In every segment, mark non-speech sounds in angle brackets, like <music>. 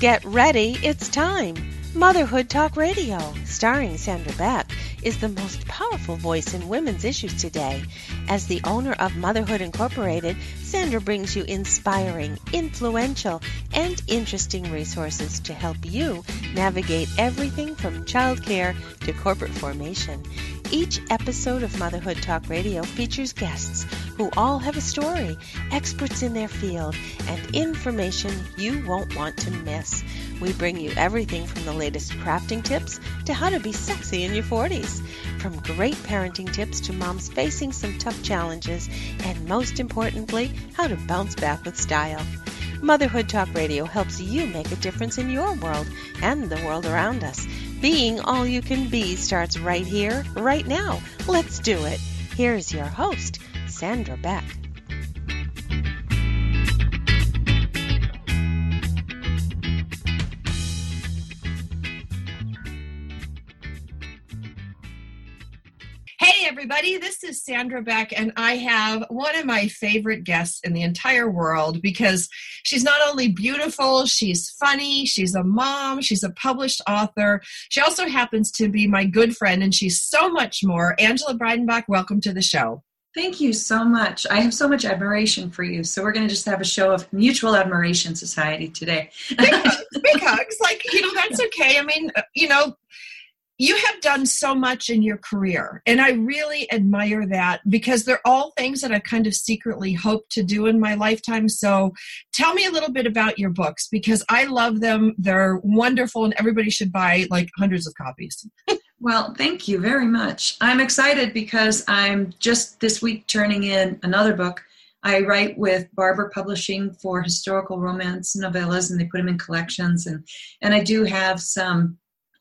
Get ready, it's time. Motherhood Talk Radio, starring Sandra Beck, is the most powerful voice in women's issues today. As the owner of Motherhood Incorporated, Sandra brings you inspiring, influential, and interesting resources to help you navigate everything from childcare to corporate formation. Each episode of Motherhood Talk Radio features guests who all have a story, experts in their field, and information you won't want to miss. We bring you everything from the latest crafting tips to how to be sexy in your 40s, from great parenting tips to moms facing some tough challenges, and most importantly, how to bounce back with style. Motherhood Talk Radio helps you make a difference in your world and the world around us. Being all you can be starts right here, right now. Let's do it. Here's your host, Sandra Beck. Everybody, this is Sandra Beck, and I have one of my favorite guests in the entire world because she's not only beautiful, she's funny, she's a mom, she's a published author. She also happens to be my good friend, and she's so much more. Angela Breidenbach, welcome to the show. Thank you so much. I have so much admiration for you. So we're going to just have a show of mutual admiration society today. big, <laughs> big hugs. Like, you know, that's okay. I mean, you know, you have done so much in your career and i really admire that because they're all things that i kind of secretly hope to do in my lifetime. So tell me a little bit about your books because i love them. They're wonderful and everybody should buy like hundreds of copies. <laughs> Well thank you very much. I'm excited because i'm just this week turning in another book. I write with Barbour Publishing for historical romance novellas, and they put them in collections. and And I do have some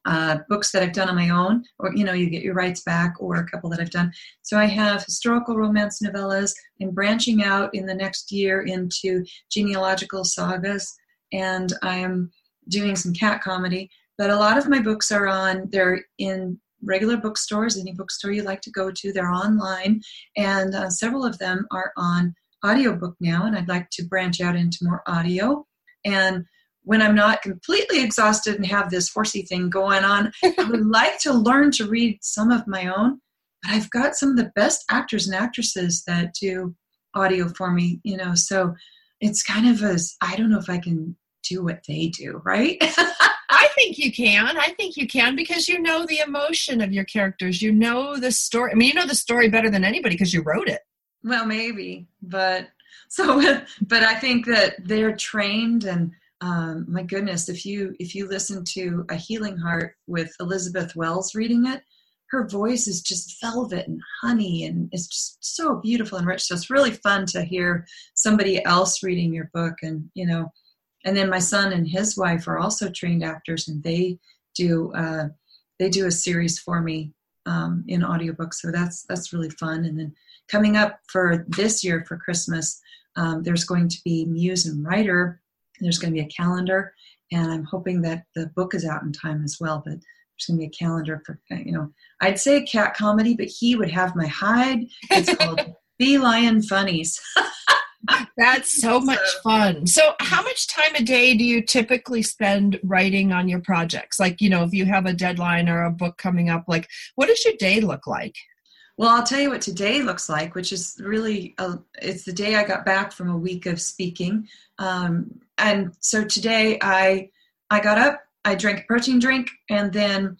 uh, books that I've done on my own, or you know, you get your rights back, or a couple that I've done. So I have historical romance novellas. I'm branching out in the next year into genealogical sagas, and I'm doing some cat comedy. But a lot of my books are on. They're in regular bookstores, any bookstore you like to go to. They're online, and uh, several of them are on audiobook now. And I'd like to branch out into more audio. And when I'm not completely exhausted and have this horsey thing going on, I would <laughs> like to learn to read some of my own. But I've got some of the best actors and actresses that do audio for me, you know, so it's kind of as I don't know if I can do what they do, right? <laughs> I think you can. I think you can because you know the emotion of your characters. You know the story. I mean, you know the story better than anybody because you wrote it. Well, maybe, but so, <laughs> but I think that they're trained and um, my goodness if you if you listen to a healing heart with elizabeth wells reading it her voice is just velvet and honey and it's just so beautiful and rich. So it's really fun to hear somebody else reading your book and you know and then my son and his wife are also trained actors and they do uh, they do a series for me um, in audiobook. So that's that's really fun. And then coming up for this year for christmas um, there's going to be muse and writer there's going to be a calendar, and I'm hoping that the book is out in time as well. But there's going to be a calendar for you know. I'd say a cat comedy, but he would have my hide. It's called <laughs> Feline Funnies. That's <laughs> so much fun. So, how much time a day do you typically spend writing on your projects? Like, you know, if you have a deadline or a book coming up, like, what does your day look like? Well, I'll tell you what today looks like, which is really a, it's the day I got back from a week of speaking. Um, and so today I I got up, I drank a protein drink, and then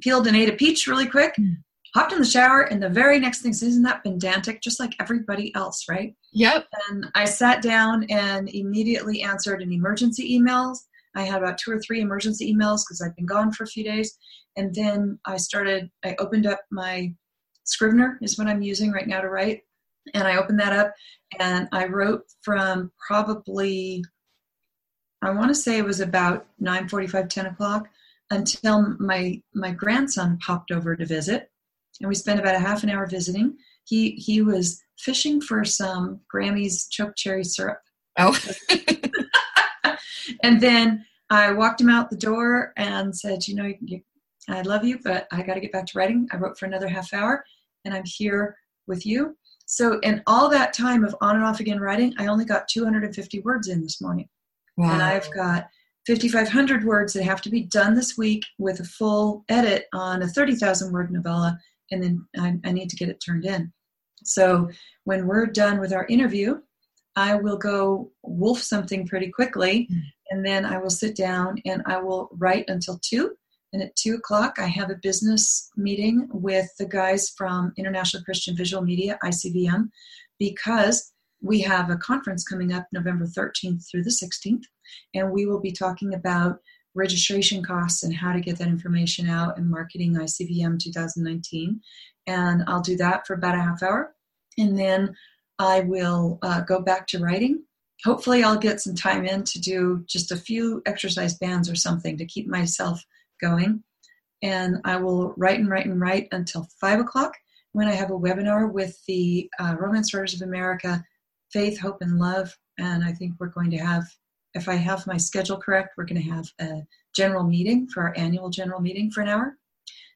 peeled and ate a peach really quick. Mm. Hopped in the shower, and the very next thing isn't that pedantic, just like everybody else, right? Yep. And I sat down and immediately answered an emergency emails. I had about two or three emergency emails because I've been gone for a few days. And then I started, I opened up my Scrivener, is what I'm using right now to write. And I opened that up and I wrote from probably I want to say it was about 9:45, 10 o'clock until my my grandson popped over to visit, and we spent about a half an hour visiting. He he was fishing for some Grammy's choke cherry syrup. Oh. <laughs> and then I walked him out the door and said, you know, you, I love you, but I got to get back to writing. I wrote for another half hour, and I'm here with you. So, in all that time of on and off again writing, I only got 250 words in this morning. Wow. And I've got 5,500 words that have to be done this week with a full edit on a 30,000 word novella, and then I, I need to get it turned in. So when we're done with our interview, I will go wolf something pretty quickly, mm. and then I will sit down and I will write until two. And at two o'clock, I have a business meeting with the guys from International Christian Visual Media, ICVM, because we have a conference coming up November 13th through the 16th, and we will be talking about registration costs and how to get that information out and marketing ICVM 2019. And I'll do that for about a half hour. And then I will uh, go back to writing. Hopefully, I'll get some time in to do just a few exercise bands or something to keep myself going. And I will write and write and write until five o'clock when I have a webinar with the uh, Romance Writers of America Faith, Hope, and Love. And I think we're going to have, if I have my schedule correct, we're going to have a general meeting for our annual general meeting for an hour.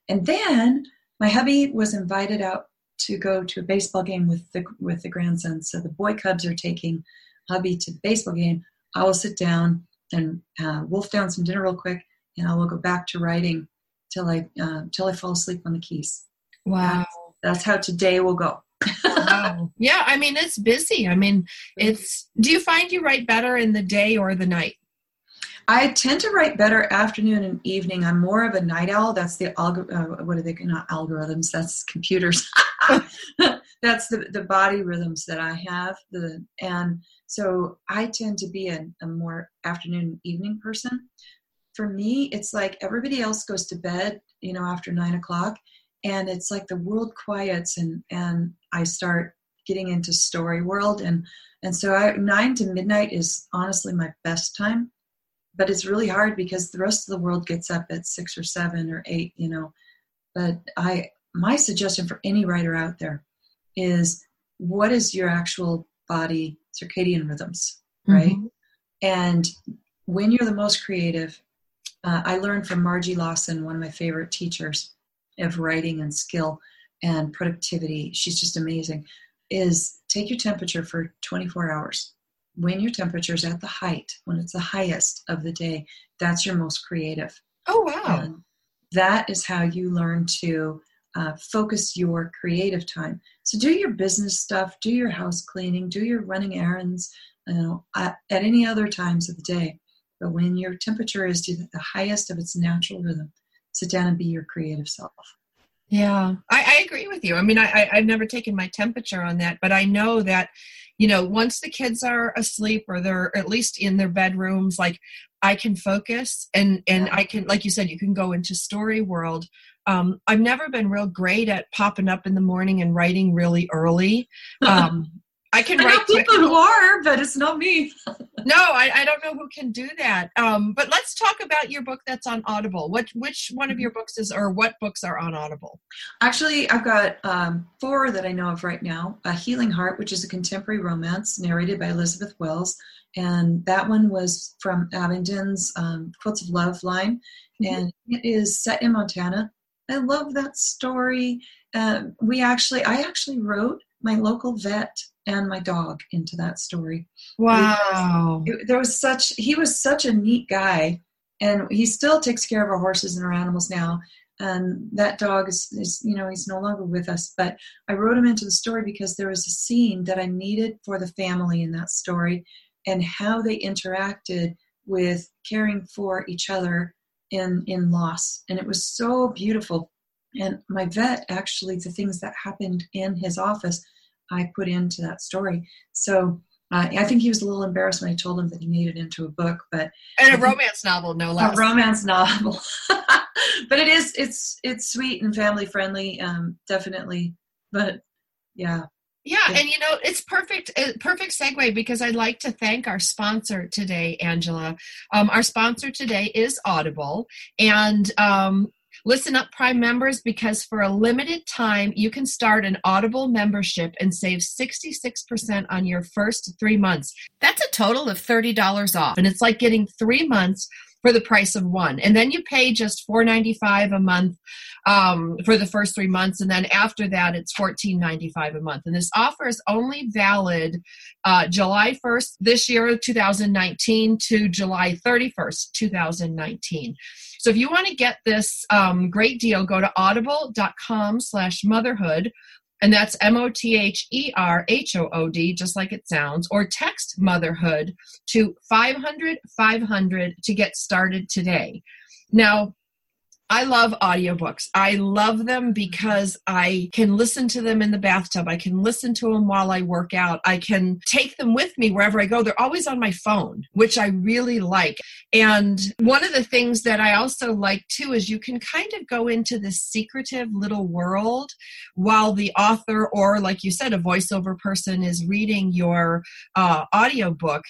And then my hubby was invited out to go to a baseball game with the with the grandsons. So the boy cubs are taking hubby to the baseball game. I will sit down and uh, wolf down some dinner real quick, and I will go back to writing till I uh, till I fall asleep on the keys. Wow, that's, that's how today will go. <laughs> wow. Yeah, I mean it's busy. I mean, it's. Do you find you write better in the day or the night? I tend to write better afternoon and evening. I'm more of a night owl. That's the algor- uh, what are they not algorithms? That's computers. <laughs> That's the the body rhythms that I have. The and so I tend to be a, a more afternoon evening person. For me, it's like everybody else goes to bed, you know, after nine o'clock, and it's like the world quiets and and I start getting into story world. And and so I, nine to midnight is honestly my best time but it's really hard because the rest of the world gets up at six or seven or eight you know. But i my suggestion for any writer out there is what is your actual body circadian rhythms right? Mm-hmm. and when you're the most creative uh, i learned from margie lawson one of my favorite teachers of writing and skill and productivity she's just amazing is take your temperature for 24 hours when your temperature is at the height, when it's the highest of the day, that's your most creative. Oh, wow. And that is how you learn to uh, focus your creative time. So do your business stuff, do your house cleaning, do your running errands, you know, at, at any other times of the day. But when your temperature is to the highest of its natural rhythm, sit down and be your creative self. Yeah, I, I agree with you. I mean, I, I, I've never taken my temperature on that, but I know that you know once the kids are asleep or they're at least in their bedrooms like i can focus and and i can like you said you can go into story world um, i've never been real great at popping up in the morning and writing really early <laughs> um, I can I write people who are, but it's not me. <laughs> no, I, I, don't know who can do that. Um, but let's talk about your book that's on Audible. What which one of mm-hmm. your books is, or what books are on Audible? Actually, I've got um, four that I know of right now. A Healing Heart, which is a contemporary romance narrated by Elizabeth Wells, and that one was from Abingdon's um, Quilts of Love line, mm-hmm. and it is set in Montana. I love that story. Uh, we actually, I actually wrote my local vet and my dog into that story. Wow. It, there was such he was such a neat guy and he still takes care of our horses and our animals now. And that dog is, is, you know, he's no longer with us. But I wrote him into the story because there was a scene that I needed for the family in that story and how they interacted with caring for each other in in loss. And it was so beautiful. And my vet actually, the things that happened in his office I put into that story. So uh, I think he was a little embarrassed when I told him that he made it into a book, but and a romance novel, no less. A romance novel, <laughs> but it is it's it's sweet and family friendly, um, definitely. But yeah, yeah, and you know it's perfect, perfect segue because I'd like to thank our sponsor today, Angela. Um, our sponsor today is Audible, and um, Listen up, Prime members, because for a limited time, you can start an Audible membership and save 66% on your first three months. That's a total of $30 off. And it's like getting three months for the price of one. And then you pay just $4.95 a month um, for the first three months. And then after that, it's $14.95 a month. And this offer is only valid uh, July 1st this year, 2019, to July 31st, 2019. So if you want to get this um, great deal, go to audible.com slash motherhood and that's M O T H E R H O O D, just like it sounds, or text motherhood to 500 500 to get started today. Now, I love audiobooks. I love them because I can listen to them in the bathtub. I can listen to them while I work out. I can take them with me wherever I go. They're always on my phone, which I really like. And one of the things that I also like too is you can kind of go into this secretive little world while the author, or like you said, a voiceover person is reading your uh, audiobook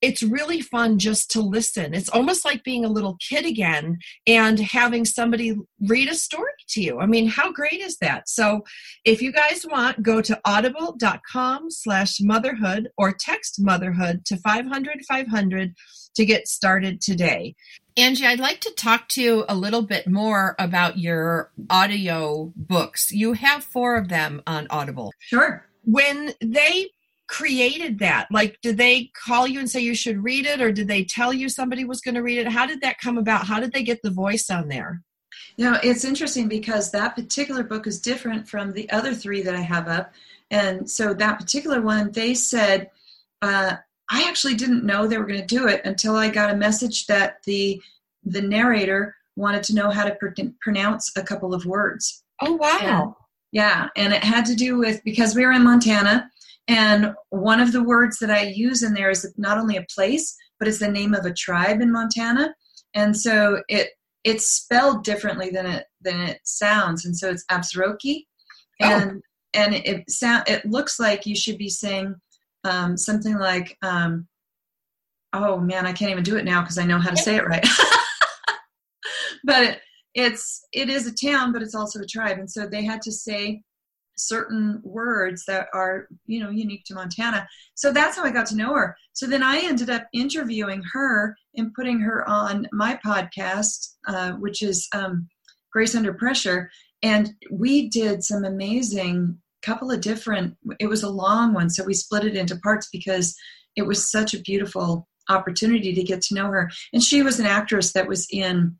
it's really fun just to listen. It's almost like being a little kid again and having somebody read a story to you. I mean, how great is that? So if you guys want, go to audible.com slash motherhood or text motherhood to 500 500 to get started today. Angie, I'd like to talk to you a little bit more about your audio books. You have four of them on Audible. Sure. When they created that? Like, did they call you and say you should read it, or did they tell you somebody was going to read it? How did that come about? How did they get the voice on there? You know, it's interesting because that particular book is different from the other three that I have up. And so that particular one, they said, uh, I actually didn't know they were going to do it until I got a message that the the narrator wanted to know how to pr- pronounce a couple of words. Oh wow! Yeah, and it had to do with because we were in Montana, and one of the words that I use in there is not only a place, but it's the name of a tribe in Montana. And so it it's spelled differently than it than it sounds. And so it's Absarokee. And oh. and it sound it looks like you should be saying um, something like um, oh man, I can't even do it now because I know how to say it right. <laughs> but it's it is a town, but it's also a tribe. And so they had to say certain words that are you know unique to montana. So that's how i got to know her. So then i ended up interviewing her and putting her on my podcast uh, which is um, grace under pressure. And we did some amazing couple of different it was a long one. So we split it into parts because it was such a beautiful opportunity to get to know her. And she was an actress that was in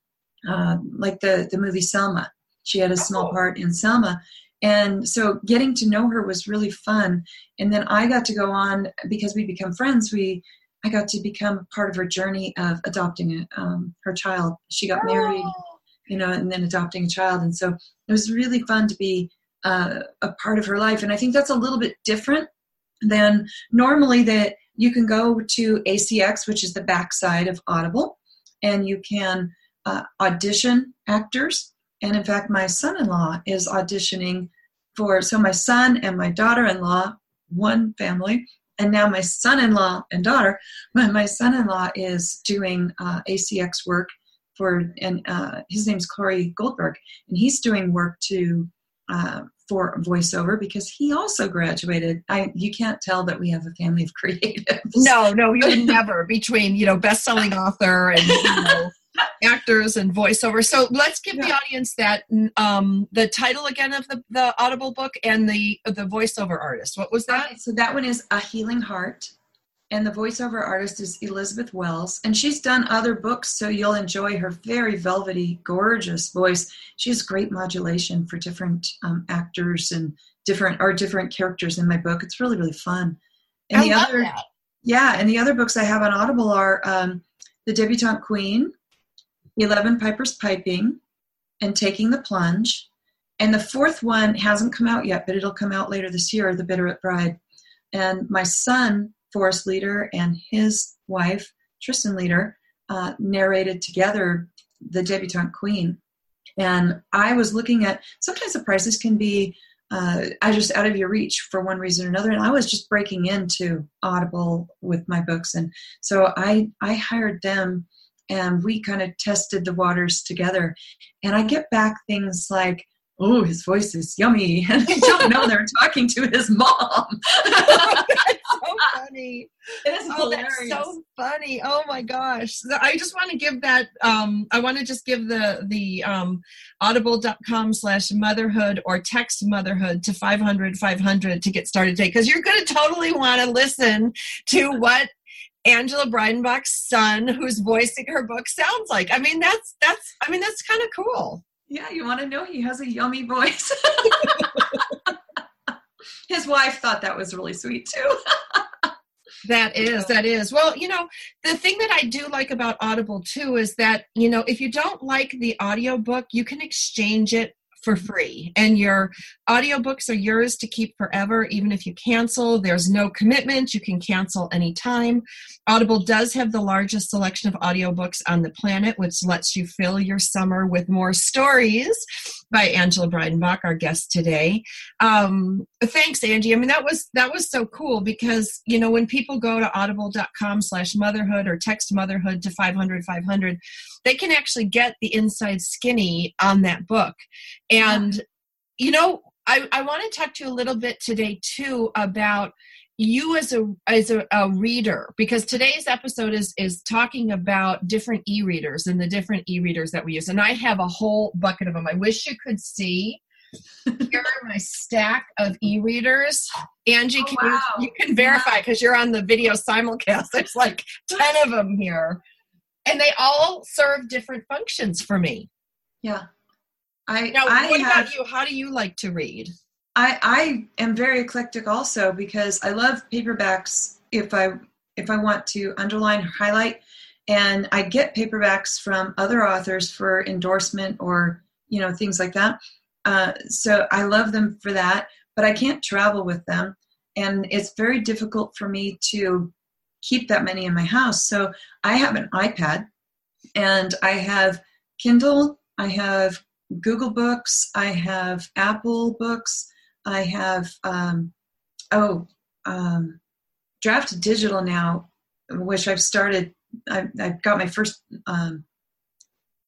uh, like the the movie selma she had a small part in selma and so getting to know her was really fun. And then I got to go on because we become friends. We I got to become part of her journey of adopting um, her child. She got married, oh. you know, and then adopting a child. And so it was really fun to be uh, a part of her life. And I think that's a little bit different than normally that you can go to ACX, which is the backside of Audible, and you can uh, audition actors and in fact, my son in law is auditioning for, so my son and my daughter in law, one family, and now my son in law and daughter, <laughs> my, my son in law is doing uh, ACX work for, and uh, his name's Corey Goldberg, and he's doing work to, uh, for voiceover because he also graduated. I you can't tell that we have a family of <laughs> creatives. No, no, you would never between you know best-selling author and you know actors and voiceover. So let's give yeah. the audience that um, the title again of the, the Audible book and the the voiceover artist. What was that? Okay, so that one is A Healing Heart, and the voiceover artist is Elizabeth Wells, and she's done other books, so you'll enjoy her very velvety, gorgeous voice. She has great modulation for different um, actors and different or different characters in my book. It's really really fun. And I the love other, that. yeah, and the other books I have on Audible are um, The Debutante Queen 11 Pipers Piping, and Taking the Plunge. And the fourth one hasn't come out yet, but it'll come out later this year, The Bitterroot Bride. And my son, Forrest Leader, and his wife, Tristan Leader, uh, narrated together The Debutante Queen. And I was looking at sometimes the prices can be uh, I just out of your reach for one reason or another. And I was just breaking into Audible with my books, and so I I hired them and we kind of tested the waters together. And I get back things like, oh, his voice is yummy. <laughs> And I don't know they're talking to his mom. <laughs> It's so funny. It is oh, hilarious. that's so funny. Oh my gosh. I just want to give that um I want to just give the the um audible.com slash motherhood or text motherhood to 500 500 to get started today because you're going to totally want to listen to what Angela Breidenbach's son, who's voicing her book, sounds like. I mean, that's that's. I mean, that's kind of cool. Yeah, you want to know he has a yummy voice. <laughs> His wife thought that was really sweet too. <laughs> That is, that is. Well, you know, the thing that I do like about Audible too is that, you know, if you don't like the audiobook, you can exchange it for free. And your audiobooks are yours to keep forever even if you cancel. There's no commitment. You can cancel anytime. Audible does have the largest selection of audiobooks on the planet which lets you fill your summer with more stories by angela breidenbach our guest today. Um, thanks angie. I mean that was that was so cool because you know when people go to audible.com slash motherhood or text motherhood to 500 500 they can actually get the inside skinny on that book. And you know i, I want to talk to you a little bit today too about you as a as a, a, reader because today's episode is is talking about different e-readers and the different e-readers that we use. And i have a whole bucket of them i wish you could see. Here are my stack of e-readers. Angie Oh, can wow. you, you can verify because you're on the video simulcast. There's like 10 of them here and they all serve different functions for me. Yeah. I now I what have about you? How do you like to read? I I am very eclectic also because I love paperbacks if I if I want to underline or highlight. And I get paperbacks from other authors for endorsement or you know things like that. Uh, so I love them for that, but I can't travel with them, and it's very difficult for me to keep that many in my house. So I have an iPad, and I have Kindle, I have Google Books, I have Apple Books. I have um, oh um, Draft Digital now, which I've started. I've, I've got my first um,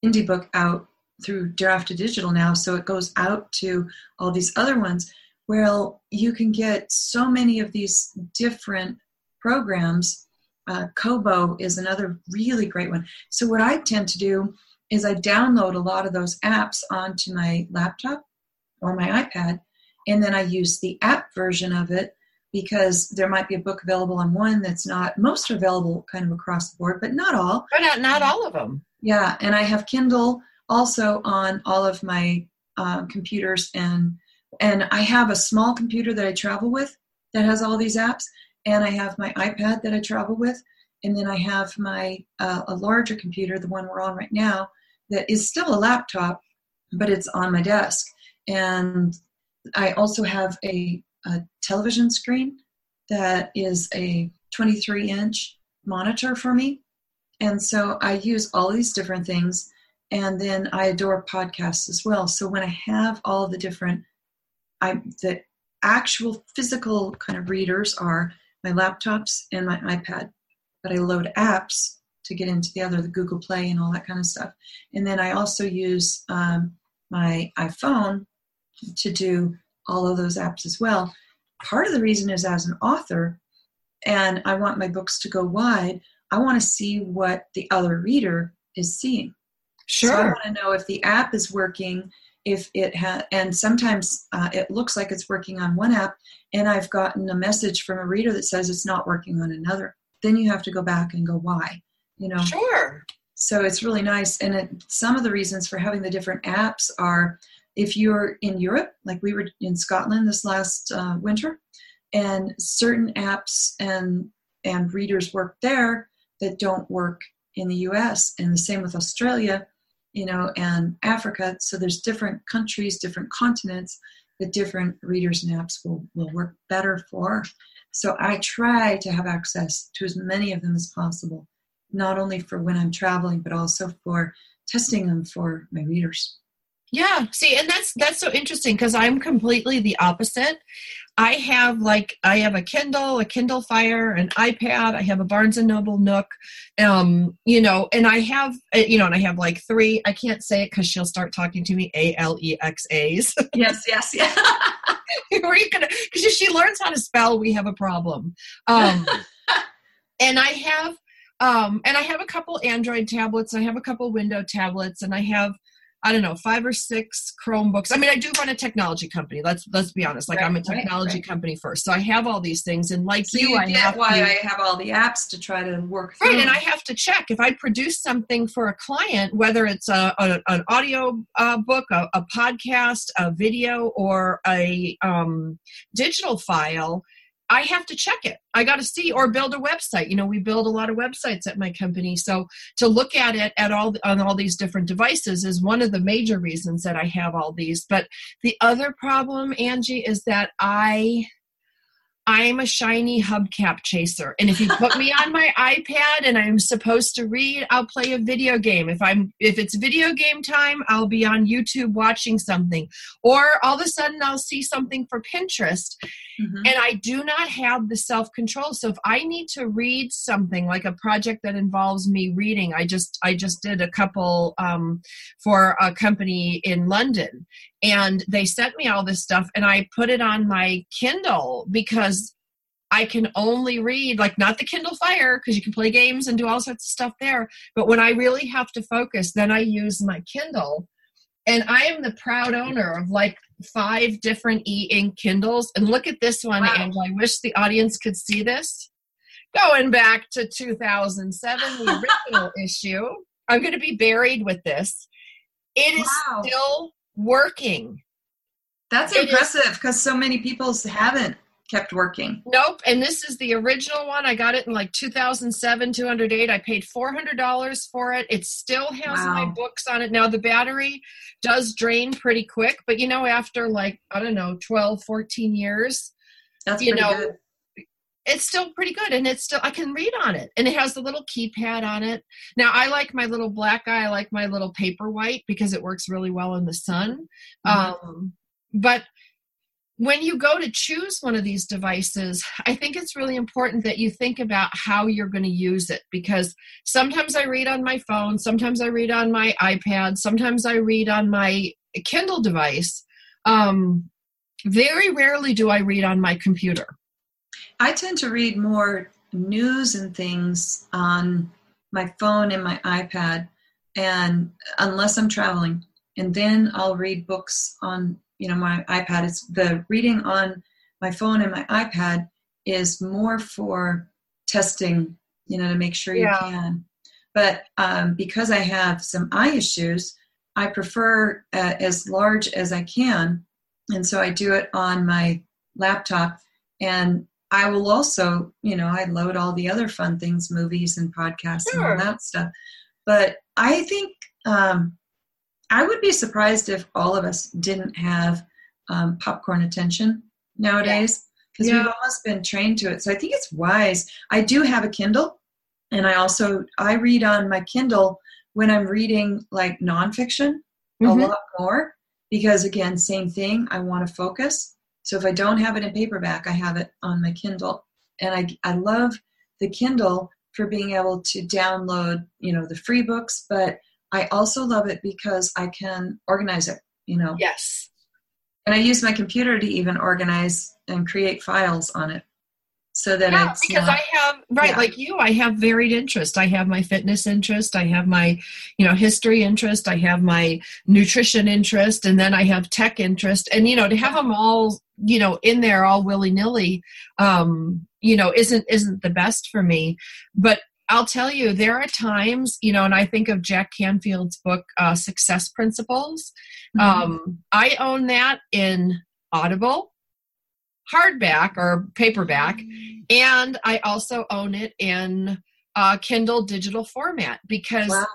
indie book out through Draft Digital now, so it goes out to all these other ones. Well, you can get so many of these different programs. Uh, Kobo is another really great one. So what I tend to do is I download a lot of those apps onto my laptop or my iPad and then I use the app version of it because there might be a book available on one that's not. Most are available kind of across the board, but not all. but not, not all of them Yeah, and I have Kindle also on all of my uh, computers, and and I have a small computer that I travel with that has all these apps, and I have my iPad that I travel with, and then I have my uh, a larger computer, the one we're on right now, that is still a laptop, but it's on my desk, and I also have a, a television screen that is a 23 inch monitor for me. And so I use all these different things. And then I adore podcasts as well. So when I have all the different, I the actual physical kind of readers are my laptops and my iPad, but I load apps to get into the other, the Google Play and all that kind of stuff. And then I also use um, my iPhone to do all of those apps as well. Part of the reason is as an author, and I want my books to go wide, I want to see what the other reader is seeing. So I want to know if the app is working, if it has, and sometimes uh, it looks like it's working on one app, and I've gotten a message from a reader that says it's not working on another. Then you have to go back and go, why? You know, Sure. so it's really nice. And it, some of the reasons for having the different apps are if you're in Europe, like we were in Scotland this last uh, winter, and certain apps and and readers work there that don't work in the U.S. and the same with Australia, you know, and Africa. So there's different countries, different continents that different readers and apps will will work better for. So I try to have access to as many of them as possible, not only for when I'm traveling, but also for testing them for my readers. Yeah. See, and that's that's so interesting because I'm completely the opposite. I have like I have a Kindle, a Kindle Fire, an iPad. I have a Barnes and Noble Nook, um, you know, and I have uh, you know, and I have like three. I can't say it because she'll start talking to me. A L E X A's. <laughs> Yes, yes, yeah. <laughs> Where you gonna? Because if she learns how to spell, we have a problem. Um, <laughs> and I have, um, and I have a couple Android tablets. I have a couple Window tablets, and I have I don't know, five or six Chromebooks. I mean, I do run a technology company. Let's let's be honest. Like right, I'm a technology right, right. company first, so I have all these things, and like so you, you I have why to, I have all the apps to try to work. Through. Right, and I have to check if I produce something for a client, whether it's a, a an audio uh, book, a, a, podcast, a video, or a um, digital file I have to check it. I got to see or build a website. You know, we build a lot of websites at my company. So to look at it at all on all these different devices is one of the major reasons that I have all these. But the other problem, Angie, is that I I'm a shiny hubcap chaser. And if you put me on my <laughs> iPad and I'm supposed to read, I'll play a video game. If I'm if it's video game time, I'll be on YouTube watching something. Or all of a sudden I'll see something for Pinterest. Mm-hmm. And I do not have the self-control. So if I need to read something like a project that involves me reading, I just I just did a couple um, for a company in London and they sent me all this stuff and i put it on my kindle because i can only read like not the kindle fire because you can play games and do all sorts of stuff there but when i really have to focus then i use my kindle and i am the proud owner of like five different e-ink kindles and look at this one wow. and i wish the audience could see this going back to 2007 the <laughs> original issue i'm going to be buried with this it is wow. still working. That's it impressive because so many people haven't kept working. Nope. And this is the original one. I got it in like 2007, 208. I paid $400 for it. It still has wow. my books on it. Now, the battery does drain pretty quick, but you know, after like, I don't know, 12, 14 years, That's you know, good it's still pretty good and it's still i can read on it and it has the little keypad on it now i like my little black eye i like my little Paperwhite because it works really well in the sun mm-hmm. um, but when you go to choose one of these devices i think it's really important that you think about how you're going to use it because sometimes i read on my phone sometimes i read on my ipad sometimes i read on my kindle device. Um, very rarely do i read on my computer. I tend to read more news and things on my phone and my iPad, and unless I'm traveling, and then I'll read books on you know my iPad. It's the reading on my phone and my iPad is more for testing, you know, to make sure you yeah. can. But um, because I have some eye issues, I prefer uh, as large as I can, and so I do it on my laptop. And I will also, you know, I load all the other fun things, movies and podcasts sure. and all that stuff. But I think um, I would be surprised if all of us didn't have um, popcorn attention nowadays because yeah. we've almost been trained to it. So I think it's wise. I do have a Kindle, and I also I read on my Kindle when I'm reading like nonfiction mm-hmm. a lot more because again, same thing. I want to focus. So if I don't have it in paperback, I have it on my Kindle. And I, I love the Kindle for being able to download, you know, the free books, but I also love it because I can organize it, you know. Yes. And I use my computer to even organize and create files on it so that yeah, because not, I have right yeah. like you, I have varied interest. I have my fitness interest, I have my you know history interest, I have my nutrition interest, and then I have tech interest. And you know to have them all you know in there all willy nilly, um, you know isn't isn't the best for me. But I'll tell you, there are times, you know, and I think of Jack Canfield's book, uh, Success Principles. Mm-hmm. Um, I own that in Audible hardback or paperback, and I also own it in uh, Kindle digital format because wow.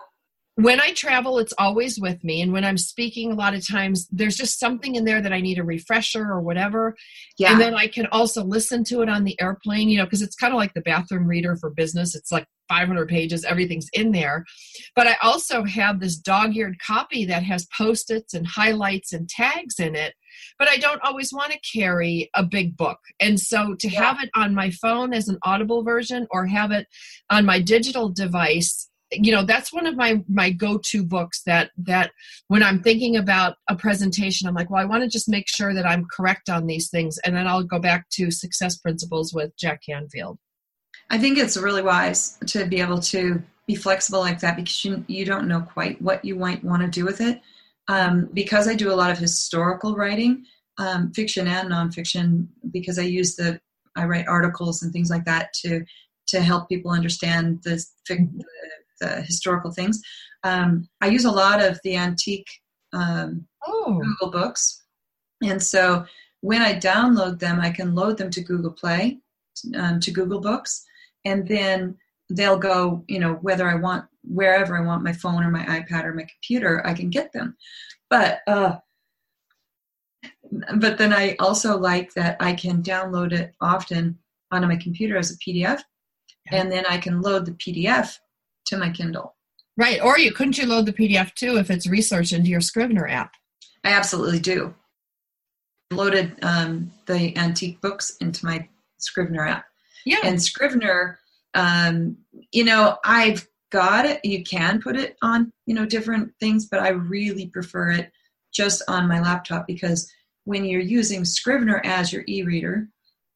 When I travel, it's always with me. And when I'm speaking, a lot of times there's just something in there that I need a refresher or whatever. Yeah. And then I can also listen to it on the airplane, you know, because it's kind of like the bathroom reader for business. It's like 500 pages, everything's in there. But I also have this dog eared copy that has post its and highlights and tags in it. But I don't always want to carry a big book. And so to yeah. have it on my phone as an audible version or have it on my digital device you know that's one of my my go-to books that that when i'm thinking about a presentation i'm like well i want to just make sure that i'm correct on these things and then i'll go back to success principles with jack canfield. I think it's really wise to be able to be flexible like that because you, you don't know quite what you might want to do with it. Um, because i do a lot of historical writing um, fiction and nonfiction because i use the i write articles and things like that to to help people understand the, the, the historical things. Um, I use a lot of the antique um, oh. Google Books, and so when I download them, I can load them to Google Play, um, to Google Books, and then they'll go. You know, whether I want wherever I want my phone or my iPad or my computer, I can get them. But uh, but then I also like that I can download it often onto my computer as a PDF and then I can load the PDF to my Kindle. Right. Or you couldn't you load the PDF too if it's research into your Scrivener app? I absolutely do. Loaded um, the antique books into my Scrivener app. Yeah. And Scrivener, um, you know, I've got it. You can put it on, you know, different things, but I really prefer it just on my laptop because when you're using Scrivener as your e-reader,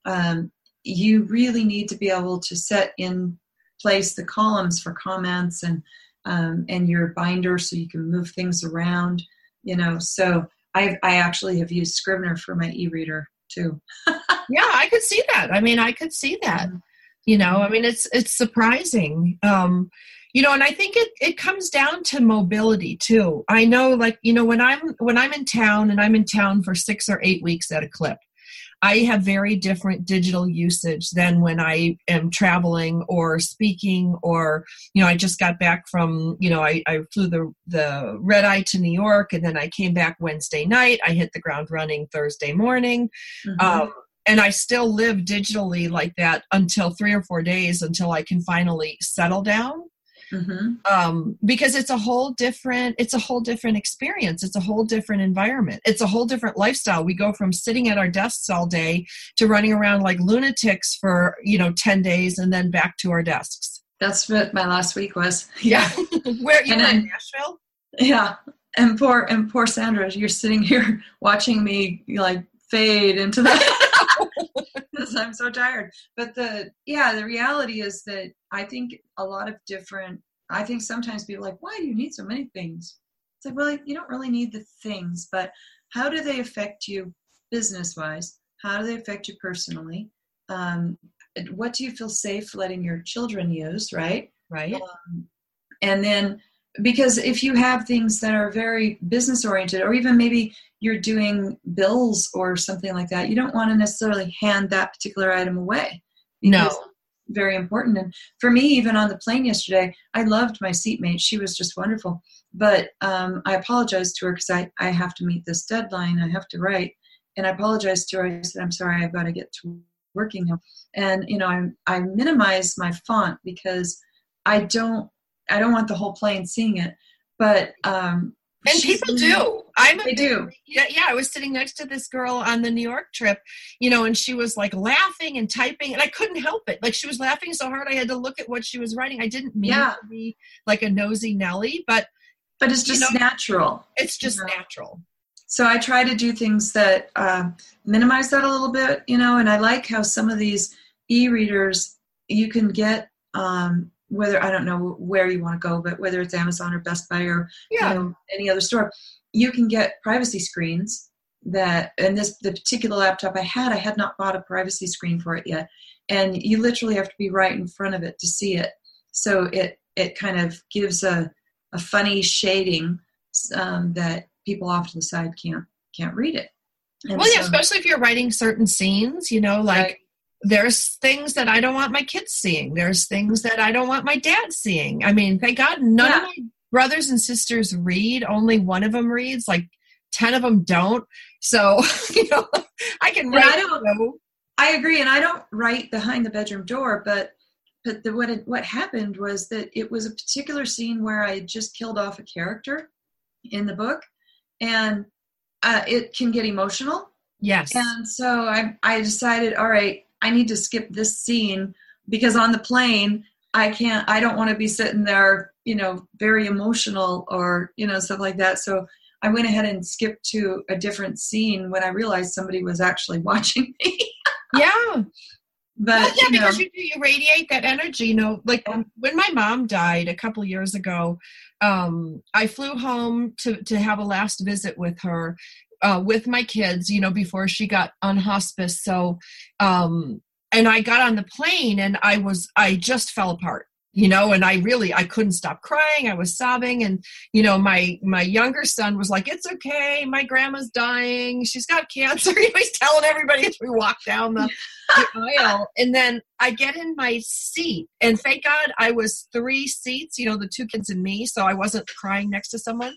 um, you really need to be able to set in place the columns for comments and um, and your binder so you can move things around you know. So i i actually have used scrivener for my e-reader too. <laughs> Yeah i could see that. I mean i could see that. Mm-hmm. you know i mean it's it's surprising. Um you know and i think it it comes down to mobility too. I know like you know when i'm when i'm in town and i'm in town for six or eight weeks at a clip I have very different digital usage than when I am traveling or speaking or, you know, I just got back from, you know, I, I flew the, the red eye to New York and then I came back Wednesday night. I hit the ground running Thursday morning. Mm-hmm. Um, and I still live digitally like that until three or four days until I can finally settle down mm-hmm. um, because it's a whole different it's a whole different experience. It's a whole different environment. It's a whole different lifestyle. We go from sitting at our desks all day to running around like lunatics for you know 10 days and then back to our desks. That's what my last week was. <laughs> Yeah. Where you in nashville? Yeah. And poor and poor sandra you're sitting here <laughs> watching me like fade into that because I'm so tired. But the yeah, the reality is that I think a lot of different. I think sometimes people are like, why do you need so many things? It's like, well, you don't really need the things, but how do they affect you business wise? How do they affect you personally? Um, what do you feel safe letting your children use? Right. Right. Um, and then because if you have things that are very business oriented or even maybe you're doing bills or something like that you don't want to necessarily hand that particular item away. No. very important. And for me even on the plane yesterday i loved my seatmate. She was just wonderful. But um, i apologized to her because I, I have to meet this deadline. I have to write. And i apologized to her. I said i'm sorry i've got to get to working now. And you know i i minimize my font because i don't I don't want the whole plane seeing it. But um, and people do. I'm they do. Yeah, yeah. I was sitting next to this girl on the New York trip, you know, and she was like laughing and typing, and I couldn't help it. Like she was laughing so hard, I had to look at what she was writing. I didn't mean yeah. to be like a nosy Nelly, but but it's just you know, natural. It's just you know? natural. So I try to do things that uh, minimize that a little bit, you know. And I like how some of these e-readers you can get um, whether I don't know where you want to go, but whether it's Amazon or Best Buy or yeah. you know, any other store, you can get privacy screens that and this the particular laptop I had, I had not bought a privacy screen for it yet. And you literally have to be right in front of it to see it. So it it kind of gives a, a funny shading um, that people off to the side can't can't read it. And well, yeah, especially if you're writing certain scenes, you know, like right there's things that I don't want my kids seeing. There's things that I don't want my dad seeing. I mean, thank God none yeah. of my brothers and sisters read. Only one of them reads. Like ten of them don't. So <laughs> you know, I can write. I, don't, know. I agree, and I don't write behind the bedroom door, but but the, what it, what happened was that it was a particular scene where I just killed off a character in the book, and uh, it can get emotional. Yes. And so I I decided, all right, I need to skip this scene because on the plane I can't I don't want to be sitting there you know, very emotional or, you know, stuff like that. So I went ahead and skipped to a different scene when I realized somebody was actually <laughs> watching me. yeah. But well, yeah, you know, because you, you radiate that energy. You know, like when my mom died a couple years ago, um, I flew home to to have a last visit with her, uh, with my kids. You know, before she got on hospice. So, um, and I got on the plane, and I was I just fell apart you know and i really i couldn't stop crying. I was sobbing and you know my my younger son was like it's okay. My grandma's dying. She's got cancer. <laughs> He was telling everybody as we walked down the, the aisle. And then i get in my seat and thank god i was three seats you know the two kids and me so i wasn't crying next to someone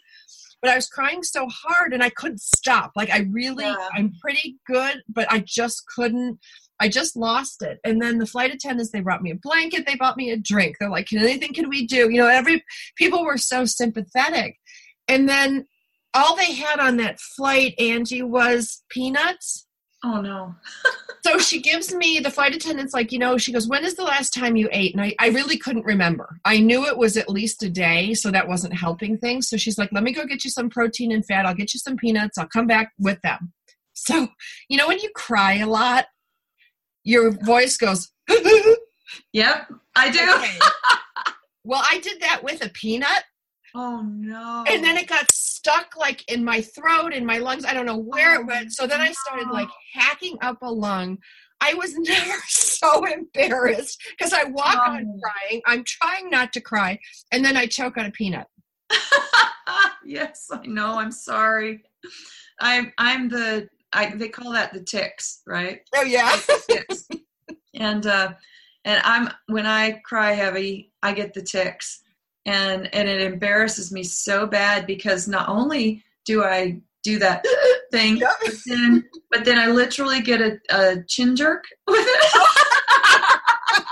but I was crying so hard and I couldn't stop. Like I really, yeah. I'm pretty good, but I just couldn't I just lost it. And then the flight attendants, they brought me a blanket, they bought me a drink. They're like, "Can anything can we do? You know, every people were so sympathetic. And then all they had on that flight, Angie, was peanuts. Oh no. <laughs> so she gives me the flight attendant's like, you know, she goes, When is the last time you ate? And I, I really couldn't remember. I knew it was at least a day, so that wasn't helping things. So she's like, Let me go get you some protein and fat. I'll get you some peanuts. I'll come back with them. So, you know, when you cry a lot, your voice goes. <laughs> yep, I do. Okay. well, I did that with a peanut. Oh no. And then it got stuck like in my throat, in my lungs. I don't know where oh, it went. So then I started like hacking up a lung. I was <laughs> never so embarrassed because I walk oh. on crying. I'm trying not to cry. And then I choke on a peanut. <laughs> yes, I know. I'm sorry. I'm I'm the I, they call that the tics, right? Oh yeah. and uh, and I'm when I cry heavy, I get the tics, and and it embarrasses me so bad because not only do I do that <laughs> thing, yep. but then but then I literally get a, a chin jerk <laughs> with it. <laughs>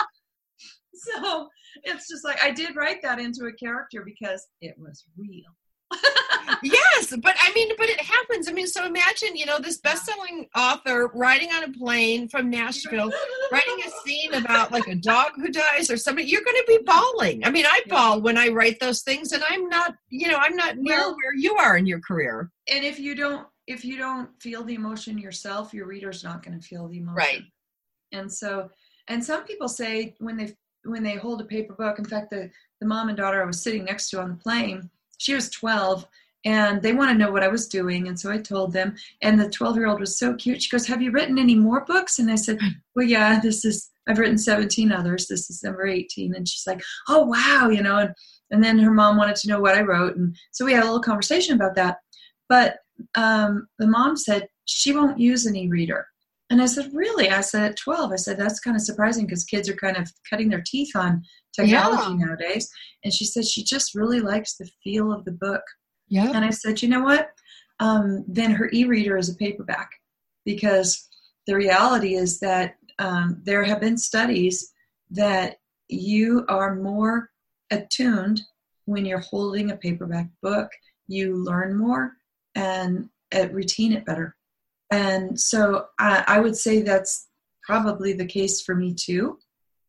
so it's just like I did write that into a character because it was real yes, but I mean, but it happens. I mean, so imagine, you know, this best-selling author riding on a plane from Nashville, writing a scene about like a dog who dies or somebody. You're going to be bawling. I mean, I bawl when I write those things, and I'm not, you know, I'm not near well, where you are in your career. And if you don't, if you don't feel the emotion yourself, your reader's not going to feel the emotion. Right. And so, and some people say when they when they hold a paper book. In fact, the the mom and daughter I was sitting next to on the plane she was 12 and they want to know what I was doing. And so I told them. And the 12 year old was so cute. She goes, Have you written any more books? And I said, Well, yeah, this is, I've written 17 others. This is number 18. And she's like, Oh, wow, you know. And, and then her mom wanted to know what I wrote. And so we had a little conversation about that. But um, the mom said, She won't use an e reader. And I said, Really? I said, At 12, I said, That's kind of surprising because kids are kind of cutting their teeth on technology yeah. nowadays. And she said she just really likes the feel of the book. Yeah. And I said, you know what? Um, then her e-reader is a paperback because the reality is that um, there have been studies that you are more attuned when you're holding a paperback book. You learn more and uh, retain it better. And so I, I would say that's probably the case for me too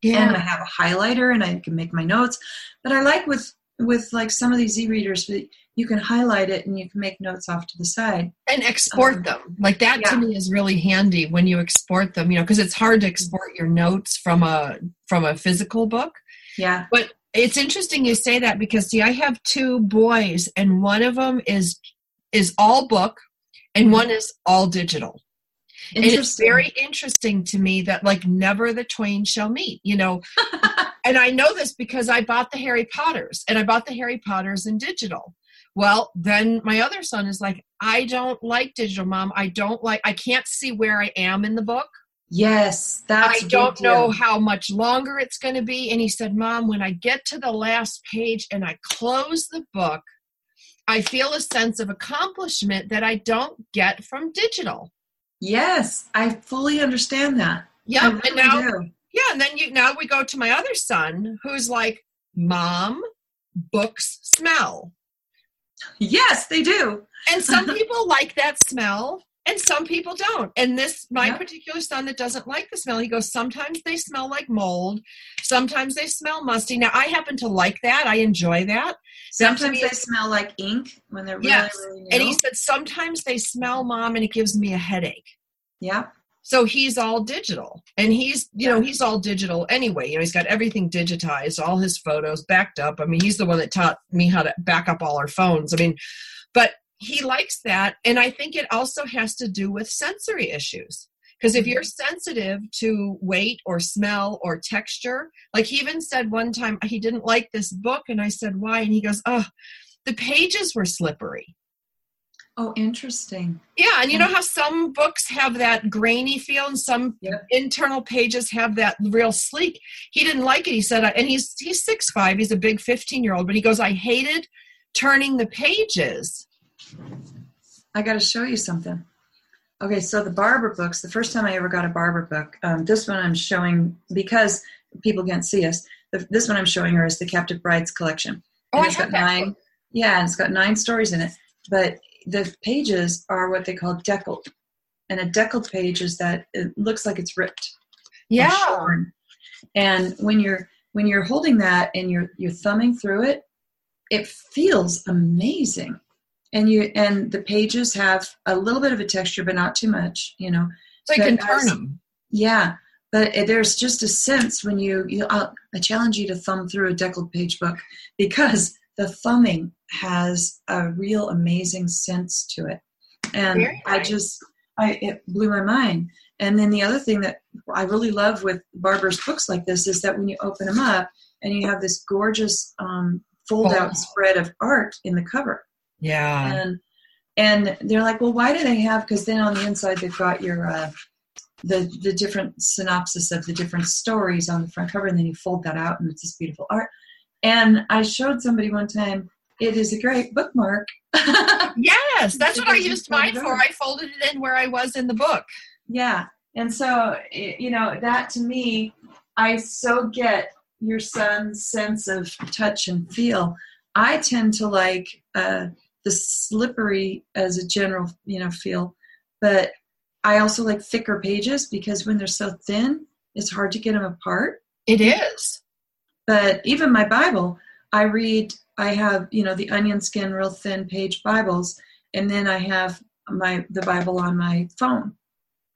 yeah. and I have a highlighter and I can make my notes. But I like with with like some of these e-readers you can highlight it and you can make notes off to the side and export um, them like that yeah. to me is really handy when you export them you know because it's hard to export your notes from a from a physical book yeah but it's interesting you say that because see i have two boys and one of them is is all book and mm-hmm. one is all digital and it's very interesting to me that like never the twain shall meet, you know. <laughs> and I know this because I bought the Harry Potters and I bought the Harry Potters in digital. Well, then my other son is like, I don't like digital, mom. I don't like, I can't see where I am in the book. Yes, that's. I don't know how much longer it's going to be. And he said, Mom, when I get to the last page and I close the book, I feel a sense of accomplishment that I don't get from digital. Yes, I fully understand that. Yeah, really and now do. yeah, and then you now we go to my other son who's like, "Mom, books smell." Yes, they do. And some <laughs> people like that smell and some people don't. And this my Yep. particular son that doesn't like the smell he goes sometimes they smell like mold. Sometimes they smell musty. Now i happen to like that. I enjoy that. Sometimes they smell like ink when they're really, Yes, really and he said sometimes they smell mom and it gives me a headache. Yeah. So he's all digital. And he's you know he's all digital anyway. You know he's got everything digitized all his photos backed up. I mean he's the one that taught me how to back up all our phones. I mean but he likes that. And i think it also has to do with sensory issues. Because if mm-hmm. you're sensitive to weight or smell or texture like he even said one time he didn't like this book. And i said why? And he goes oh the pages were slippery Oh, interesting. yeah, and you know how some books have that grainy feel, and some Yep. internal pages have that real sleek. He didn't like it. He said, and he's he's six five. He's a big fifteen year old, but he goes, I hated turning the pages. I got to show you something. Okay, so the Barbour books, the first time I ever got a Barbour book, um, this one I'm showing because people can't see us. The, this one I'm showing her is the Captive Brides collection. Oh, And I it's have got nine. book. Yeah, and it's got nine stories in it. But the pages are what they call deckled, and a deckled page is that it looks like it's ripped. Yeah, shorn. And when you're when you're holding that and you're you're thumbing through it, it feels amazing. And you and the pages have a little bit of a texture, but not too much. You know, so you can turn them. yeah. But there's just a sense when you, you I'll, I challenge you to thumb through a deckled page book because the thumbing has a real amazing sense to it. And Very I just, I, it blew my mind. And then the other thing that I really love with Barbara's books like this is that when you open them up and you have this gorgeous um, fold out Oh. spread of art in the cover Yeah, and and they're like, well, why do they have? Because then on the inside they've got your uh, the the different synopsis of the different stories on the front cover, and then you fold that out, and it's this beautiful art. And I showed somebody one time. It is a great bookmark. <laughs> yes, that's what I used mine for. I folded it in where I was in the book. yeah, and so you know that to me, I so get your son's sense of touch and feel. I tend to like uh, the slippery as a general, you know, feel, but I also like thicker pages because when they're so thin, it's hard to get them apart. It is. But even my Bible, I read. I have you know the onion skin, real thin page Bibles, and then I have my the Bible on my phone,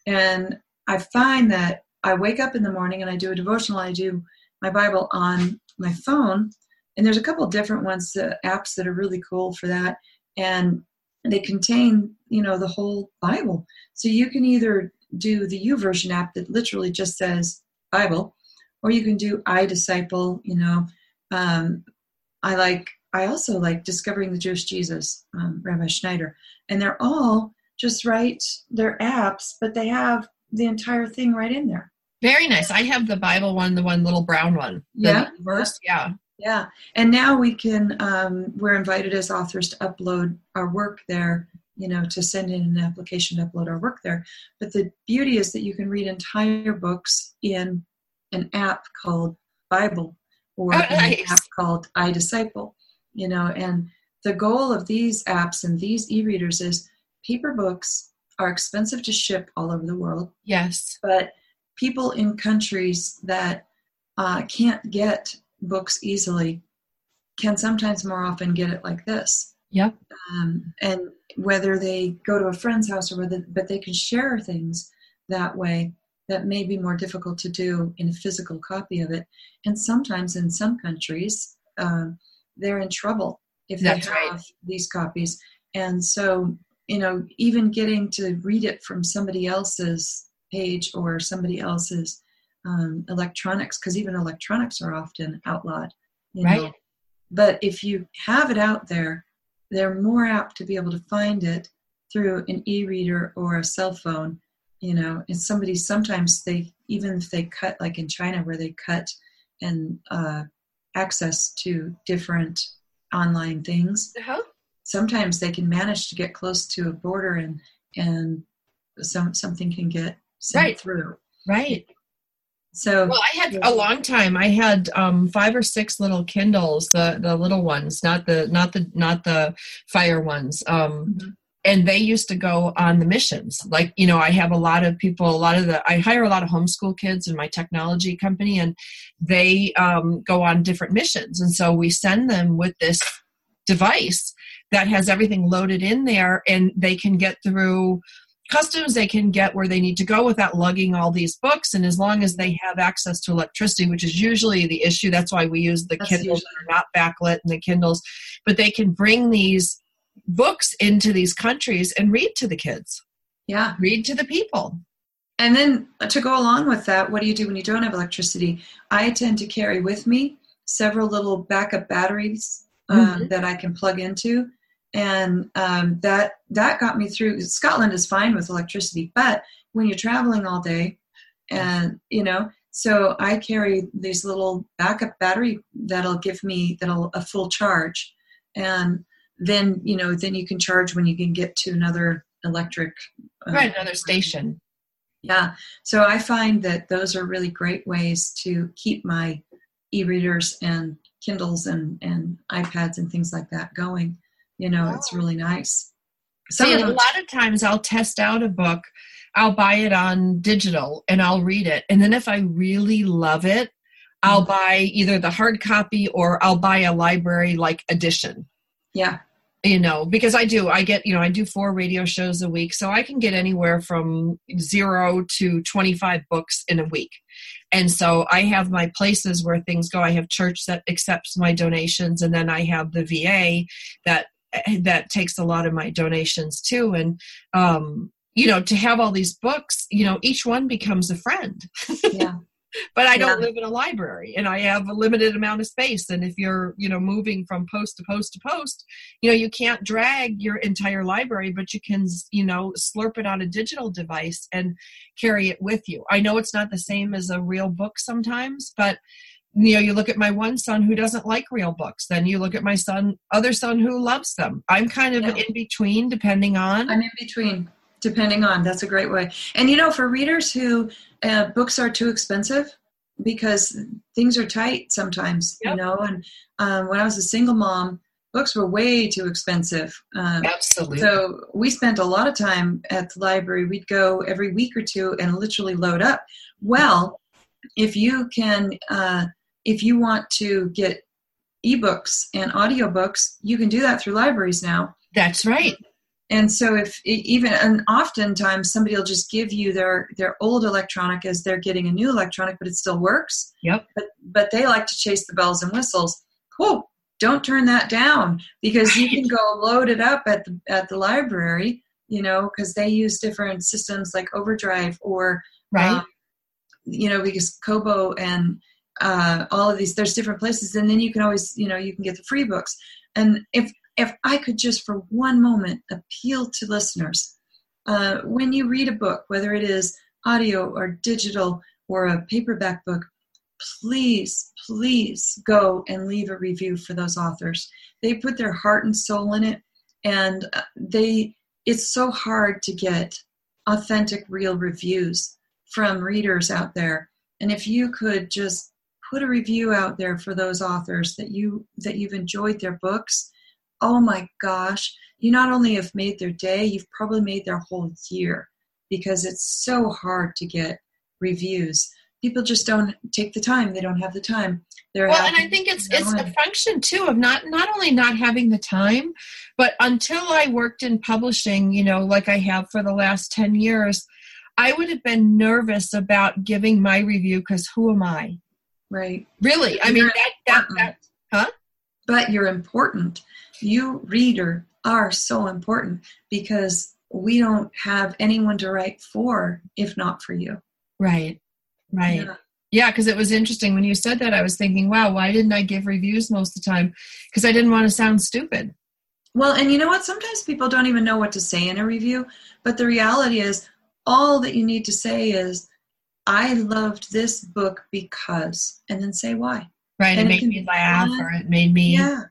and I find that I wake up in the morning and I do a devotional. I do my Bible on my phone, and there's a couple different ones, uh, apps that are really cool for that, and they contain you know the whole Bible. So you can either do the YouVersion app that literally just says Bible, or you can do iDisciple. You know, um, I like. I also like discovering the Jewish Jesus, um, Rabbi Schneider, and they're all just right. They're apps, but they have the entire thing right in there. Very nice. I have the Bible one, the one little brown one. Yeah. verse. Yeah. Yeah, and now we can. Um, we're invited as authors to upload our work there. You know, to send in an application to upload our work there. But the beauty is that you can read entire books in an app called Bible or Oh, in an nice. app called iDisciple. You know, and the goal of these apps and these e-readers is paper books are expensive to ship all over the world Yes. but people in countries that uh, can't get books easily can sometimes more often get it like this. Yep. Um, and whether they go to a friend's house or whether, but they can share things that way that may be more difficult to do in a physical copy of it. And sometimes in some countries, um, they're in trouble if they That's have right. these copies. And so, you know, even getting to read it from somebody else's page or somebody else's um, electronics, because even electronics are often outlawed. You Right. Know? But if you have it out there, they're more apt to be able to find it through an e-reader or a cell phone. You know, and somebody sometimes they even if they cut like in China where they cut and uh, access to different online things Uh-huh. sometimes they can manage to get close to a border and and some something can get sent Right. through. Right. So Well, I had a long time. I had um, five or six little Kindles, the the little ones, not the not the not the fire ones. Um, Mhm. And they used to go on the missions. Like you know i have a lot of people a lot of the i hire a lot of homeschool kids in my technology company and they um, go on different missions. And so we send them with this device that has everything loaded in there and they can get through customs. They can get where they need to go without lugging all these books. And as long as they have access to electricity which is usually the issue that's why we use the That's kindles usually- that are not backlit and the kindles. But they can bring these books into these countries and read to the kids Yeah. read to the people And then to go along with that, what do you do when you don't have electricity? I tend to carry with me several little backup batteries um, Mhm. that I can plug into, and um, that that got me through. Scotland is fine with electricity, but when you're traveling all day, and you know, so I carry these little backup battery that'll give me that'll a full charge, and then you know, then you can charge when you can get to another electric. uh, right another station yeah. So I find that those are really great ways to keep my e-readers and Kindles and, and iPads and things like that going. You know, it's really nice. Some See, a lot of times I'll test out a book, I'll buy it on digital and I'll read it. And then if I really love it, I'll Mhm. buy either the hard copy or I'll buy a library like edition. yeah, You know, because I do, I get, you know, I do four radio shows a week, so I can get anywhere from zero to 25 books in a week. And so I have my places where things go. I have church that accepts my donations, and then I have the VA that that takes a lot of my donations too. And um, you know, to have all these books, you know, each one becomes a friend. <laughs> yeah, but I don't Yeah. live in a library and I have a limited amount of space. And if you're, you know, moving from post to post to post, you know, you can't drag your entire library, but you can, you know, slurp it on a digital device and carry it with you. I know it's not the same as a real book sometimes, but you know, you look at my one son who doesn't like real books. Then you look at my son, other son who loves them. I'm kind of Yeah. in between, depending on. I'm in between, depending on. That's a great way. And you know, for readers who uh, books are too expensive because things are tight sometimes, Yep. you know. And um, when I was a single mom, books were way too expensive. Um, Absolutely. So we spent a lot of time at the library. We'd go every week or two and literally load up. Well, if you can, uh, if you want to get ebooks and audiobooks, you can do that through libraries now. That's right. And so, if even and oftentimes somebody will just give you their their old electronic as they're getting a new electronic, but it still works. Yep. But but they like to chase the bells and whistles. Cool. Don't turn that down because you can go load it up at the at the library. You know, because they use different systems like Overdrive or Right. um, you know, because Kobo and uh, all of these, there's different places, and then you can always, you know, you can get the free books. And if if I could just for one moment appeal to listeners, uh, when you read a book, whether it is audio or digital or a paperback book, please, please go and leave a review for those authors. They put their heart and soul in it, and uh, they. It's so hard to get authentic, real reviews from readers out there. And if you could just put a review out there for those authors that you that you've enjoyed their books, oh my gosh, you not only have made their day, you've probably made their whole year because it's so hard to get reviews. People just don't take the time. They don't have the time. They're well and i think it's it's a function too of not not only not having the time but until i worked in publishing you know like i have for the last 10 years i would have been nervous about giving my review because who am i right. really i mean that that, that huh? But you're important. You, reader, are so important because we don't have anyone to write for if not for you. right right Yeah. yeah because it was interesting when you said that i was thinking wow why didn't i give reviews most of the time because i didn't want to sound stupid Well, and you know what? Sometimes people don't even know what to say in a review, but the reality is all that you need to say is, I loved this book because, and then say why. Right And it it made can me laugh fun. or it made me Yeah.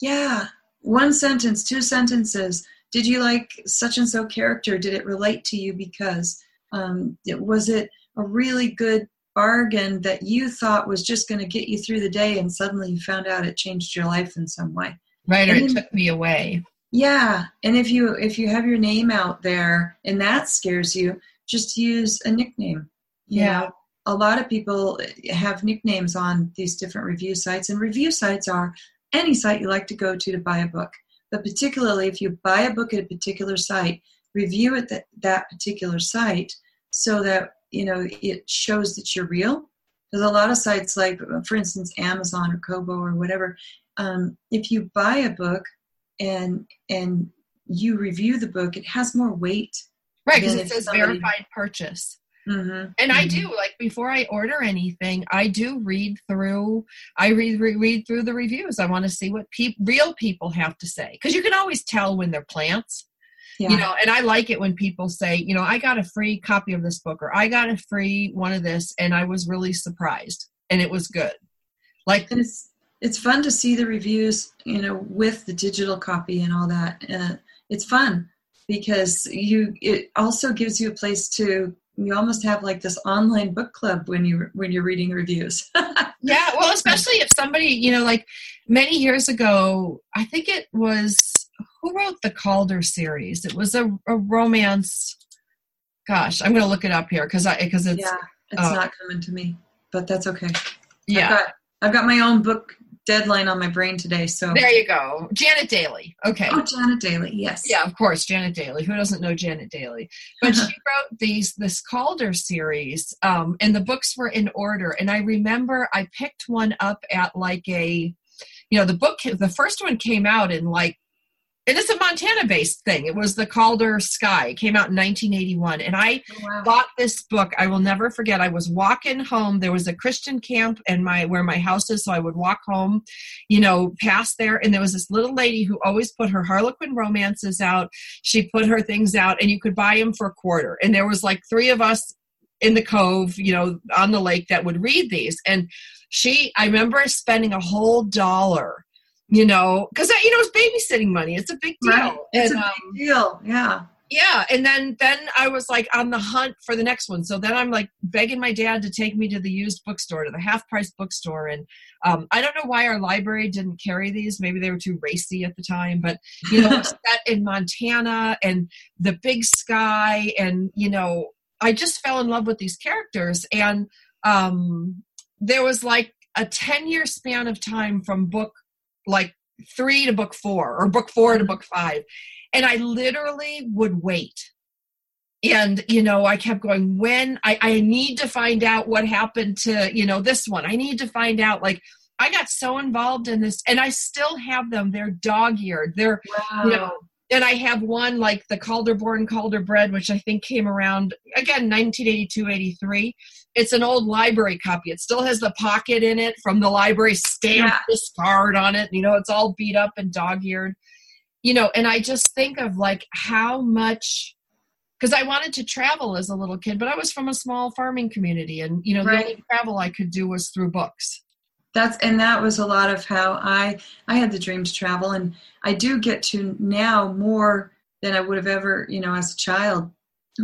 Yeah. One sentence, two sentences. Did you like such and so character? Did it relate to you because um, it, was it a really good bargain that you thought was just going to get you through the day and suddenly you found out it changed your life in some way? right or and it then- took me away Yeah, and if you if you have your name out there and that scares you, just use a nickname. Yeah. know, a lot of people have nicknames on these different review sites, and review sites are any site you like to go to to buy a book. But particularly if you buy a book at a particular site, review it at that particular site so that you know it shows that you're real. There's a lot of sites like, for instance, Amazon or Kobo or whatever. Um, if you buy a book and and you review the book, it has more weight. Right, because it says somebody- verified purchase. Mm-hmm. And I do like before I order anything, I do read through. I read re- read through the reviews. I want to see what peop real people have to say because you can always tell when they're plants. Yeah. You know, and I like it when people say, you know, I got a free copy of this book or I got a free one of this, and I was really surprised, and it was good. Like, it's it's fun to see the reviews, you know, with the digital copy and all that. Uh, it's fun because you it also gives you a place to you almost have like this online book club when you when you're reading reviews. <laughs> yeah, well, especially if somebody, you know, like many years ago, I think it was who wrote the Calder series. It was a, a romance. Gosh, I'm going to look it up here because I because it's yeah, it's uh, not coming to me, but that's okay. yeah. I've got, I've got my own book deadline on my brain today, so There you go, Janet Dailey. Okay. oh, Janet Dailey, yes, Yeah, of course, Janet Dailey. Who doesn't know Janet Dailey? But she wrote these this Calder series, um, and the books were in order. And I remember I picked one up at like a, you know, the book. The first one came out in like, and it's a Montana-based thing. It was the Calder Sky. It came out in 1981, and I Oh, wow. bought this book. I will never forget. I was walking home. There was a christian camp and my where my house is so i would walk home you know past there. And there was this little lady who always put her harlequin romances out. She put her things out and you could buy them for a quarter. And there was like three of us in the cove you know on the lake that would read these. And she i remember spending a whole dollar you know because you know it's babysitting money. It's a big deal. Right. It's And, a um, big deal. Yeah. yeah. And then then i was like on the hunt for the next one. So then i'm like begging my dad to take me to the used bookstore to the half price bookstore. And um, i don't know why our library didn't carry these. Maybe they were too racy at the time. But you know <laughs> set in montana and the big sky. And you know i just fell in love with these characters. And um, there was like a 10 year span of time from book like three to book four or book four to book five. And i literally would wait. And you know i kept going when I, I need to find out what happened to you know this one. I need to find out like i got so involved in this and i still have them. They're dog-eared they're Wow. you know and i have one like the Calder Born calderbread which i think came around again 1982 83 it's an old library copy. It still has the pocket in it from the library stamp Yeah. discard on it. You know it's all beat up and dog-eared. You know and i just think of like how much because i wanted to travel as a little kid but i was from a small farming community and you know Right. the only travel i could do was through books. That's and that was a lot of how i i had the dream to travel and i do get to now more than i would have ever you know as a child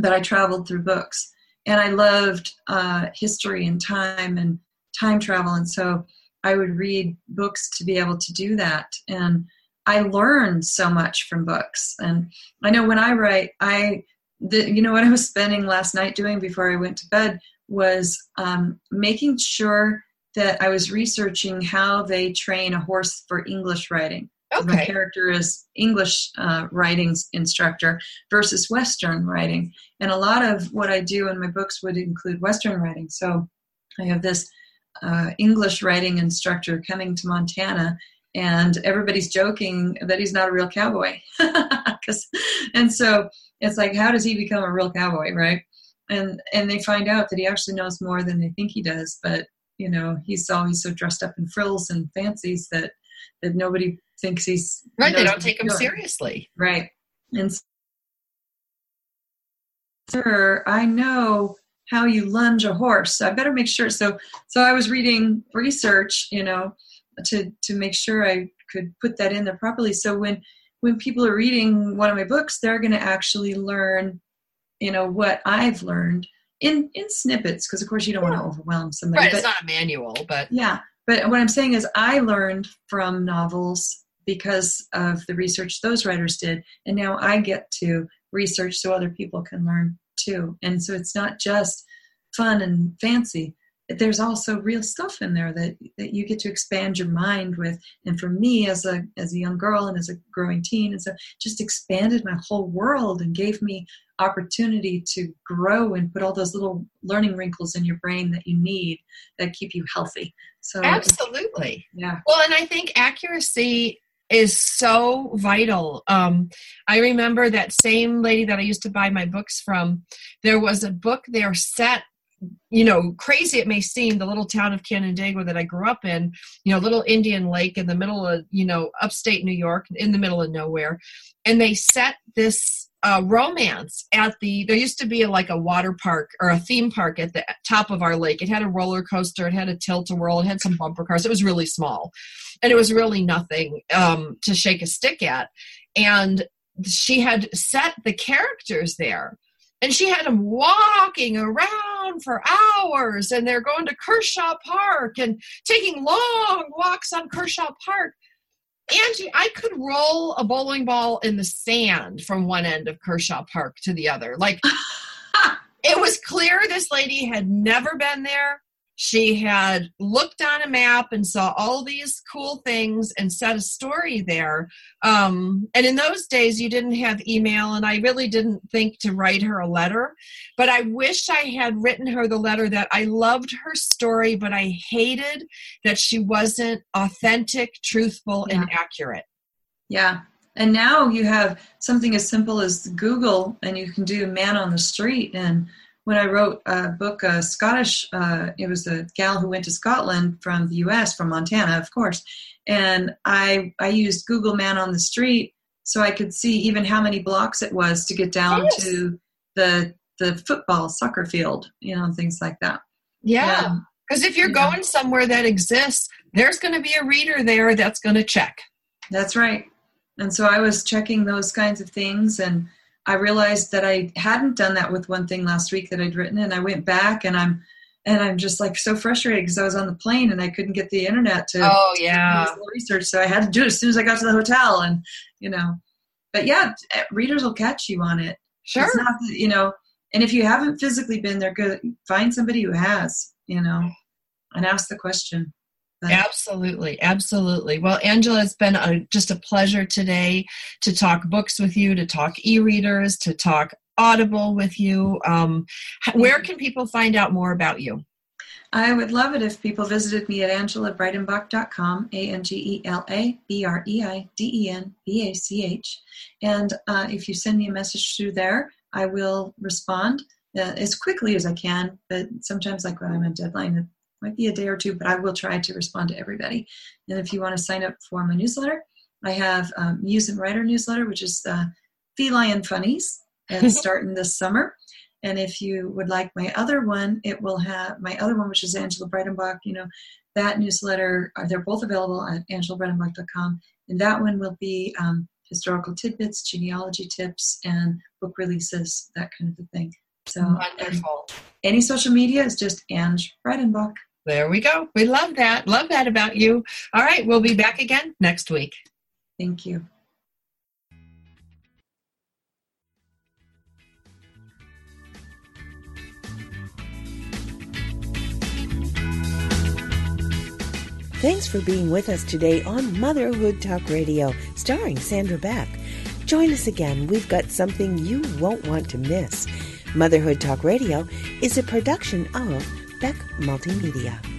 but i traveled through books and i loved uh, history and time and time travel and so i would read books to be able to do that and i learned so much from books and i know when i write i the, you know what i was spending last night doing before i went to bed was um, making sure that I was researching how they train a horse for English riding. 'Cause My character is English uh, riding instructor versus Western riding, and a lot of what I do in my books would include Western riding. So I have this uh, English riding instructor coming to Montana, and everybody's joking that he's not a real cowboy. <laughs> and so it's like, how does he become a real cowboy, right? And and they find out that he actually knows more than they think he does, but you know he's always so dressed up in frills and fancies that that nobody thinks he's right they don't take him doing. seriously. Right. And sir i know how you lunge a horse. So i better make sure. So so i was reading research you know to to make sure i could put that in there properly. So when when people are reading one of my books they're going to actually learn you know what i've learned in in snippets because of course you don't want to overwhelm somebody right but it's not a manual but yeah, but what I'm saying is, I learned from novels because of the research those writers did. And now I get to research so other people can learn too. And so it's not just fun and fancy. There's also real stuff in there that, that you get to expand your mind with. And for me, as a as a young girl and as a growing teen, and so just expanded my whole world and gave me opportunity to grow and put all those little learning wrinkles in your brain that you need that keep you healthy. So absolutely, yeah. Well, and I think accuracy is so vital. Um, I remember that same lady that I used to buy my books from. There was a book there set you know, crazy it may seem, the little town of Canandaigua that I grew up in, you know, little Indian Lake in the middle of, you know, upstate New York, in the middle of nowhere. And they set this uh, romance at the, there used to be a, like a water park or a theme park at the top of our lake. It had a roller coaster, it had a tilt a whirl, it had some bumper cars. It was really small. And it was really nothing um, to shake a stick at. And she had set the characters there. And she had them walking around for hours and they're going to kershaw park and taking long walks on kershaw park. Angie i could roll a bowling ball in the sand from one end of kershaw park to the other. Like <laughs> it was clear this lady had never been there she had looked on a map and saw all these cool things and set a story there. Um, and in those days, you didn't have email, and I really didn't think to write her a letter. But I wish I had written her the letter that I loved her story, but I hated that she wasn't authentic, truthful, yeah. and accurate. Yeah. And now you have something as simple as Google, and you can do man on the street and when I wrote a book, a Scottish, uh, it was a gal who went to Scotland from the U.S., from Montana, of course, and I I used Google Man on the Street so I could see even how many blocks it was to get down yes. to the the football soccer field, you know, things like that. Yeah, because if you're yeah. going somewhere that exists, there's going to be a reader there that's going to check. That's right. And so I was checking those kinds of things and I realized that I hadn't done that with one thing last week that I'd written, and I went back and I'm and I'm just like so frustrated because I was on the plane and I couldn't get the internet to oh yeah to research, so I had to do it as soon as I got to the hotel, and you know, but yeah, eh, readers will catch you on it. Sure, it's not you know, and if you haven't physically been there, good find somebody who has, you know, and ask the question. Absolutely, absolutely. Well, Angela, it's been a, just a pleasure today to talk books with you, to talk e-readers, to talk Audible with you. Um, where can people find out more about you? I would love it if people visited me at angelabreidenbach.com, A-N-G-E-L-A-B-R-E-I-D-E-N-B-A-C-H. And uh, if you send me a message through there, I will respond uh, as quickly as I can. But sometimes, like when I'm on deadline, might be a day or two, but I will try to respond to everybody. And if you want to sign up for my newsletter, I have um, Muse and Writer newsletter, which is uh, Feline Funnies. It's <laughs> starting this summer. And if you would like my other one, it will have my other one, which is Angela Breidenbach. You know, that newsletter, uh, they're both available at angelabreidenbach.com. And that one will be um, historical tidbits, genealogy tips, and book releases, that kind of a thing. So, wonderful. Any social media is just Ange Breidenbach. There we go. We love that. Love that about you. All right, we'll be back again next week. Thank you. Thanks for being with us today on Motherhood Talk Radio, starring Sandra Beck. Join us again. We've got something you won't want to miss. Motherhood Talk Radio is a production of Beck Multimedia.